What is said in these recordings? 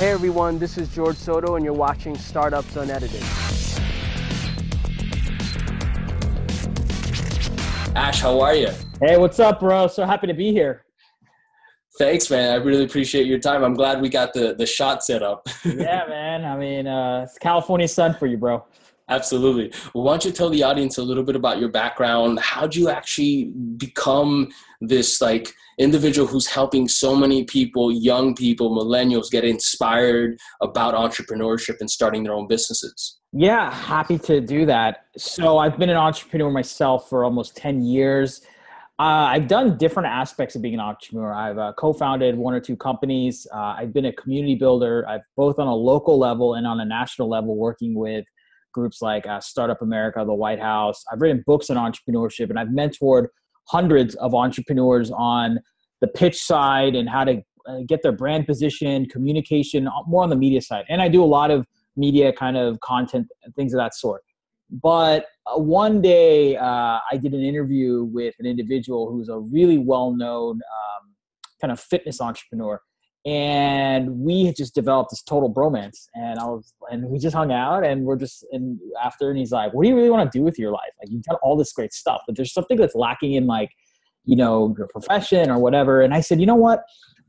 Hey everyone, this is George Soto, and you're watching Startups Unedited. Ash, how are you? Hey, what's up, bro? So happy to be here. Thanks, man. I really appreciate your time. I'm glad we got the the shot set up. yeah, man. I mean, uh, it's California sun for you, bro. Absolutely. Why don't you tell the audience a little bit about your background? How'd you actually become this like individual who's helping so many people, young people, millennials, get inspired about entrepreneurship and starting their own businesses? Yeah, happy to do that. So I've been an entrepreneur myself for almost 10 years. Uh, I've done different aspects of being an entrepreneur. I've uh, co-founded one or two companies. Uh, I've been a community builder. I've both on a local level and on a national level, working with groups like uh, Startup America, the White House. I've written books on entrepreneurship, and I've mentored hundreds of entrepreneurs on the pitch side and how to uh, get their brand position, communication, uh, more on the media side. And I do a lot of media kind of content, things of that sort. But uh, one day uh, I did an interview with an individual who's a really well known um, kind of fitness entrepreneur and we had just developed this total bromance and i was and we just hung out and we're just and after and he's like what do you really want to do with your life? Like you've done all this great stuff but there's something that's lacking in like you know your profession or whatever. And i said you know what?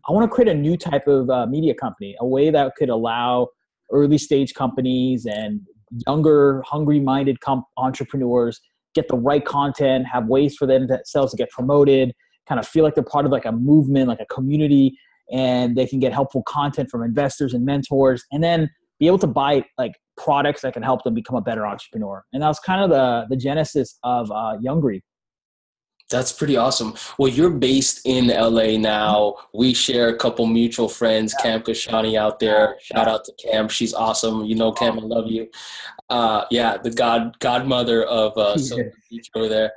I want to create a new type of uh, media company a way that could allow early stage companies and younger hungry minded comp- entrepreneurs get the right content have ways for them themselves to get promoted kind of feel like they're part of like a movement like a community and they can get helpful content from investors and mentors and then be able to buy like products that can help them become a better entrepreneur and that was kind of the the genesis of uh, Youngry that's pretty awesome. Well, you're based in LA now. We share a couple mutual friends, Cam Kashani out there. Shout out to Cam. She's awesome. You know, Cam, I love you. Uh, yeah, the god godmother of uh, over there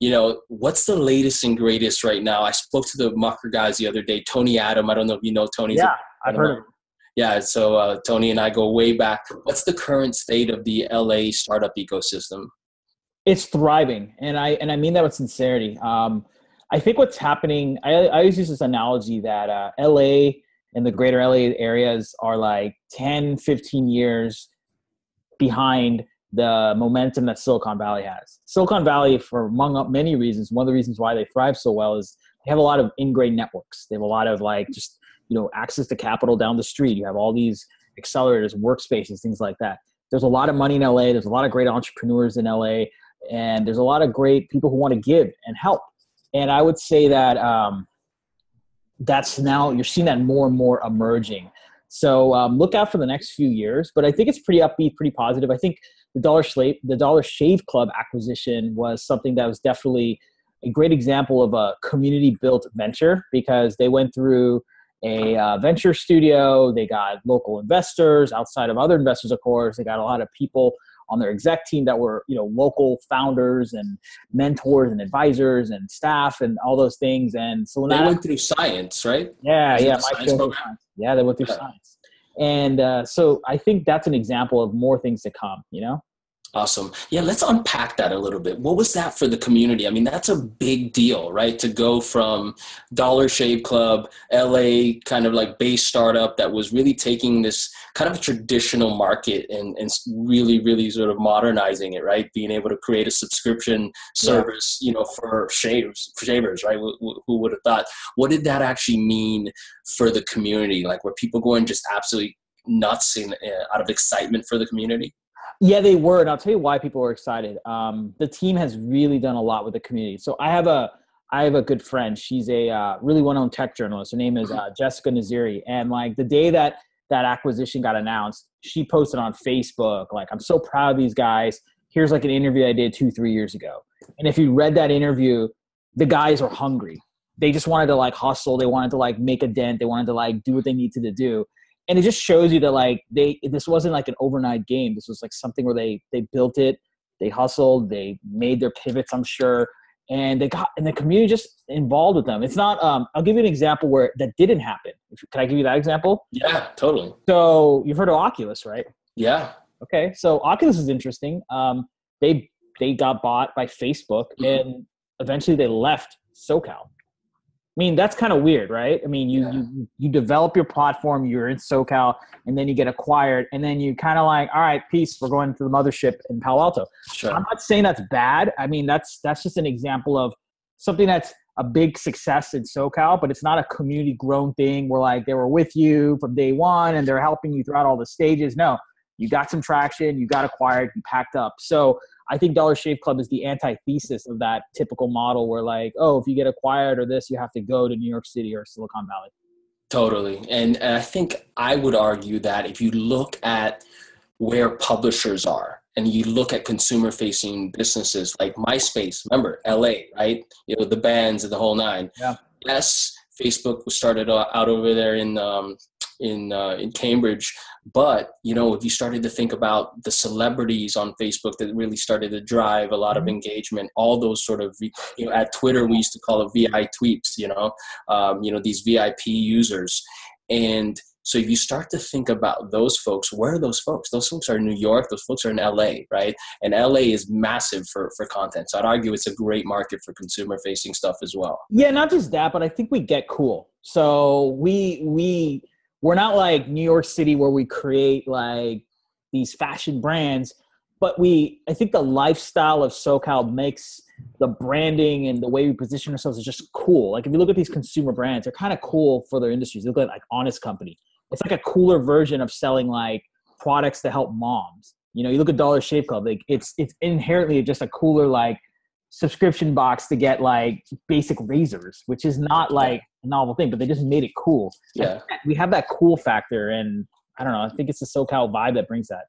you know, what's the latest and greatest right now? I spoke to the Mucker guys the other day. Tony Adam, I don't know if you know Tony. Yeah, I've heard of him. Yeah, so uh, Tony and I go way back. What's the current state of the LA startup ecosystem? It's thriving, and I and I mean that with sincerity. Um, I think what's happening. I, I always use this analogy that uh, LA and the greater LA areas are like 10, 15 years behind the momentum that Silicon Valley has. Silicon Valley, for among many reasons, one of the reasons why they thrive so well is they have a lot of ingrained networks. They have a lot of like just you know access to capital down the street. You have all these accelerators, workspaces, things like that. There's a lot of money in LA. There's a lot of great entrepreneurs in LA, and there's a lot of great people who want to give and help. And I would say that um, that's now you're seeing that more and more emerging. So um, look out for the next few years. But I think it's pretty upbeat, pretty positive. I think the Dollar Shave the Dollar Shave Club acquisition was something that was definitely a great example of a community built venture because they went through a uh, venture studio. They got local investors outside of other investors, of course. They got a lot of people on their exec team that were you know local founders and mentors and advisors and staff and all those things. And so when they went through science, right? Yeah, yeah, science yeah, they went through yeah. science. And uh, so I think that's an example of more things to come. You know. Awesome. Yeah, let's unpack that a little bit. What was that for the community? I mean, that's a big deal, right? To go from Dollar Shave Club, LA kind of like base startup that was really taking this kind of traditional market and, and really, really sort of modernizing it, right? Being able to create a subscription service, yeah. you know, for shaves, for shavers, right? Who, who would have thought? What did that actually mean for the community? Like, were people going just absolutely nuts in, uh, out of excitement for the community? Yeah, they were, and I'll tell you why people were excited. Um, the team has really done a lot with the community. So I have a I have a good friend. She's a uh, really well-known tech journalist. Her name is uh, Jessica Naziri, and like the day that that acquisition got announced, she posted on Facebook like, "I'm so proud of these guys. Here's like an interview I did two, three years ago." And if you read that interview, the guys are hungry. They just wanted to like hustle. They wanted to like make a dent. They wanted to like do what they needed to do and it just shows you that like they this wasn't like an overnight game. This was like something where they they built it they hustled they made their pivots i'm sure and they got and the community just involved with them. It's not um i'll give you an example where that didn't happen. Can i give you that example? Yeah totally. So you've heard of oculus right? Yeah. Okay so oculus is interesting. Um they they got bought by facebook mm-hmm. and eventually they left socal mean, that's kind of weird, right? I mean, you, Yeah. you you develop your platform, you're in SoCal, and then you get acquired, and then you kind of like, all right, peace, we're going to the mothership in Palo Alto. Sure. I'm not saying that's bad. I mean, that's that's just an example of something that's a big success in SoCal, but it's not a community grown thing where like they were with you from day one and they're helping you throughout all the stages. No, you got some traction, you got acquired, you packed up. So I think Dollar Shave Club is the antithesis of that typical model where like, oh, if you get acquired or this, you have to go to New York City or Silicon Valley. Totally. And, and I think I would argue that if you look at where publishers are and you look at consumer facing businesses like MySpace, remember LA, right? You know, the bands and the whole nine. Yeah. Yes, Facebook was started out out over there in um, in uh, in Cambridge, but you know, if you started to think about the celebrities on Facebook that really started to drive a lot of Mhm. engagement, all those sort of you know, at Twitter we used to call it VI tweets, you know, um, you know these VIP users, and so if you start to think about those folks, where are those folks? Those folks are in New York. Those folks are in LA, right? And LA is massive for for content. So I'd argue it's a great market for consumer facing stuff as well. Yeah, not just that, but I think we get cool. So we we we're not like New York City where we create like these fashion brands, but we I think the lifestyle of SoCal makes the branding and the way we position ourselves is just cool. Like if you look at these consumer brands, they're kind of cool for their industries. They look at like Honest Company. It's like a cooler version of selling like products to help moms. You know, you look at Dollar Shave Club, like it's it's inherently just a cooler like subscription box to get like basic razors, which is not like a novel thing, but they just made it cool. Yeah. We have that cool factor, and I don't know. I think it's the SoCal vibe that brings that.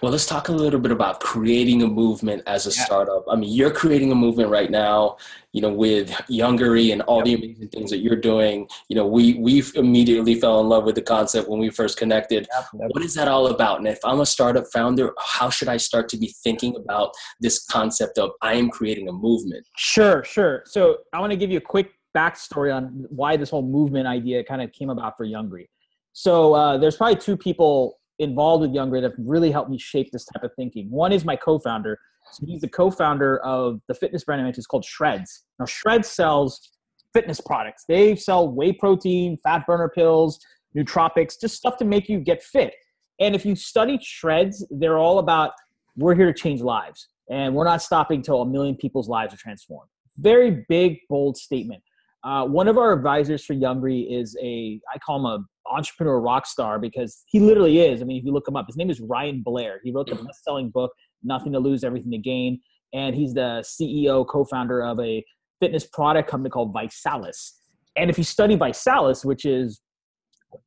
Well, let's talk a little bit about creating a movement as a Yeah. startup. I mean, you're creating a movement right now, you know, with Youngry and all the amazing things that you're doing. You know, we we immediately fell in love with the concept when we first connected. What is that all about? And if I'm a startup founder, how should I start to be thinking about this concept of I am creating a movement? Sure, sure. So I want to give you a quick backstory on why this whole movement idea kind of came about for Youngry. So uh, there's probably two people involved with Youngry that have really helped me shape this type of thinking. One is my co-founder. So he's the co-founder of the fitness brand I mentioned. It's called Shredz. Now Shredz sells fitness products. They sell whey protein, fat burner pills, nootropics, just stuff to make you get fit. And if you study Shredz, they're all about we're here to change lives, and we're not stopping till a million people's lives are transformed. Very big, bold statement. Uh, one of our advisors for Youngry is a I call him a entrepreneur rock star because he literally is. I mean, if you look him up, his name is Ryan Blair. He wrote the Mhm. best-selling book Nothing to Lose, Everything to Gain, and he's the CEO, co-founder of a fitness product company called ViSalus. And if you study ViSalus, which is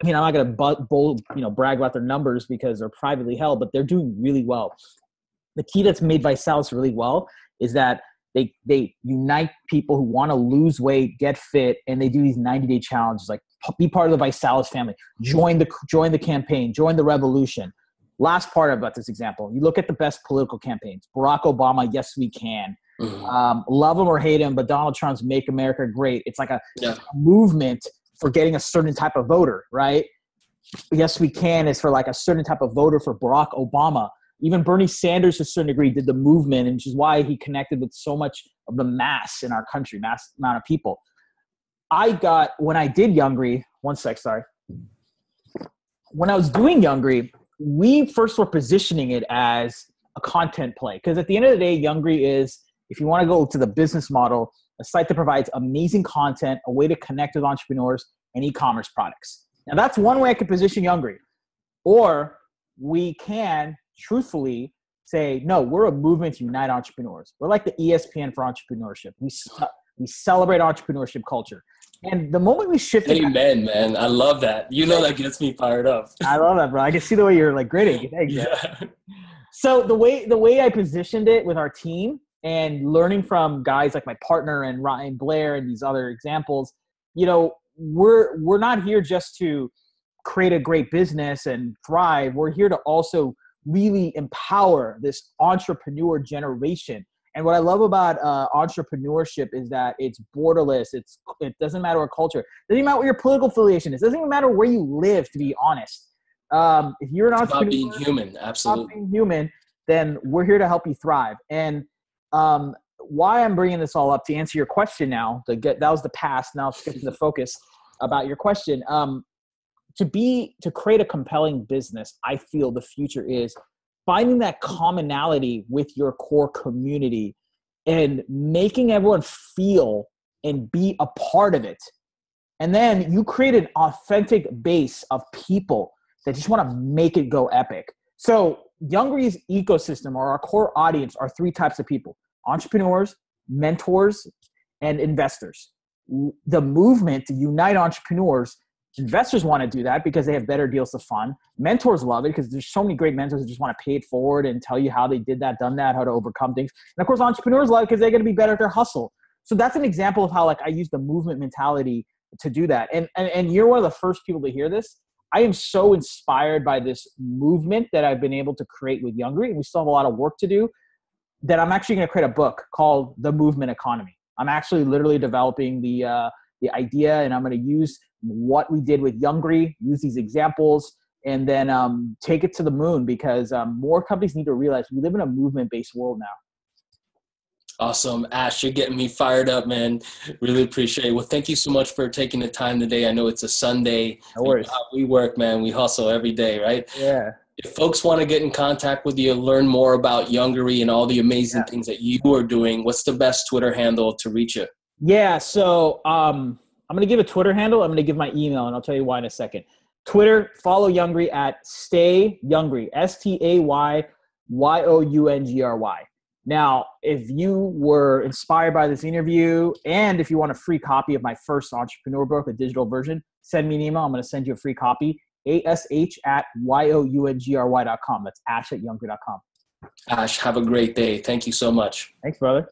I mean, I'm not going to bold, you know, brag about their numbers because they're privately held, but they're doing really well. The key that's made ViSalus really well is that they they unite people who want to lose weight, get fit, and they do these 90 day challenges. Like be part of the ViSalus family, join the join the campaign, join the revolution. Last part about this example, you look at the best political campaigns. Barack Obama, yes we can. Mhm. Um, love him or hate him, but Donald Trump's "Make America Great." It's like a, Yeah. a movement for getting a certain type of voter, right? Yes, we can is for like a certain type of voter for Barack Obama. Even Bernie Sanders, to a certain degree, did the movement, which is why he connected with so much of the mass in our country, mass amount of people. I got when I did Youngry. One sec, sorry. When I was doing Youngry, we first were positioning it as a content play because at the end of the day, Youngry is if you want to go to the business model, a site that provides amazing content, a way to connect with entrepreneurs and e-commerce products. Now that's one way I could position Youngry. Or we can truthfully say, no, we're a movement to unite entrepreneurs. We're like the ESPN for entrepreneurship. We, uh, we celebrate entrepreneurship culture. And the moment we shift, Amen, man. I love that. You know that gets me fired up. I love that, bro. I can see the way you're like gritting. Thanks. Yeah. So the way the way I positioned it with our team and learning from guys like my partner and Ryan Blair and these other examples, you know, we're we're not here just to create a great business and thrive. We're here to also really empower this entrepreneur generation. And what I love about uh, entrepreneurship is that it's borderless. It's it doesn't matter what culture. It doesn't even matter what your political affiliation is. It doesn't even matter where you live. To be honest, um, if you're an It's about being human. Absolutely. being human, then we're here to help you thrive. And um, why I'm bringing this all up to answer your question now. To get that was the past. Now shifting the focus about your question. Um, to be to create a compelling business, I feel the future is finding that commonality with your core community and making everyone feel and be a part of it. And then you create an authentic base of people that just want to make it go epic. So, Youngry's ecosystem or our core audience are three types of people entrepreneurs, mentors, and investors. The movement to unite entrepreneurs investors want to do that because they have better deals to fund. Mentors love it because there's so many great mentors that just want to pay it forward and tell you how they did that, done that, how to overcome things. And of course, entrepreneurs love it because they're going to be better at their hustle. So that's an example of how like I use the movement mentality to do that. And, and and you're one of the first people to hear this. I am so inspired by this movement that I've been able to create with Youngry, and we still have a lot of work to do. That I'm actually going to create a book called The Movement Economy. I'm actually literally developing the uh, the idea, and I'm going to use what we did with Youngry, use these examples, and then um, take it to the moon because um, more companies need to realize we live in a movement based world now. Awesome. Ash, you're getting me fired up, man. Really appreciate it. Well, thank you so much for taking the time today. I know it's a Sunday. No worries. we work, man. We hustle every day, right? Yeah. If folks want to get in contact with you, learn more about Youngry and all the amazing yeah. things that you are doing, what's the best Twitter handle to reach you? Yeah. So, um, I'm going to give a Twitter handle. I'm going to give my email, and I'll tell you why in a second. Twitter, follow Youngry at Stay Youngry, S T A Y Y O U N G R Y. Now, if you were inspired by this interview and if you want a free copy of my first entrepreneur book, a digital version, send me an email. I'm going to send you a free copy. ASH at Y-O-U-N-G-R-Y.com. That's ash at youngry.com. Ash, have a great day. Thank you so much. Thanks, brother.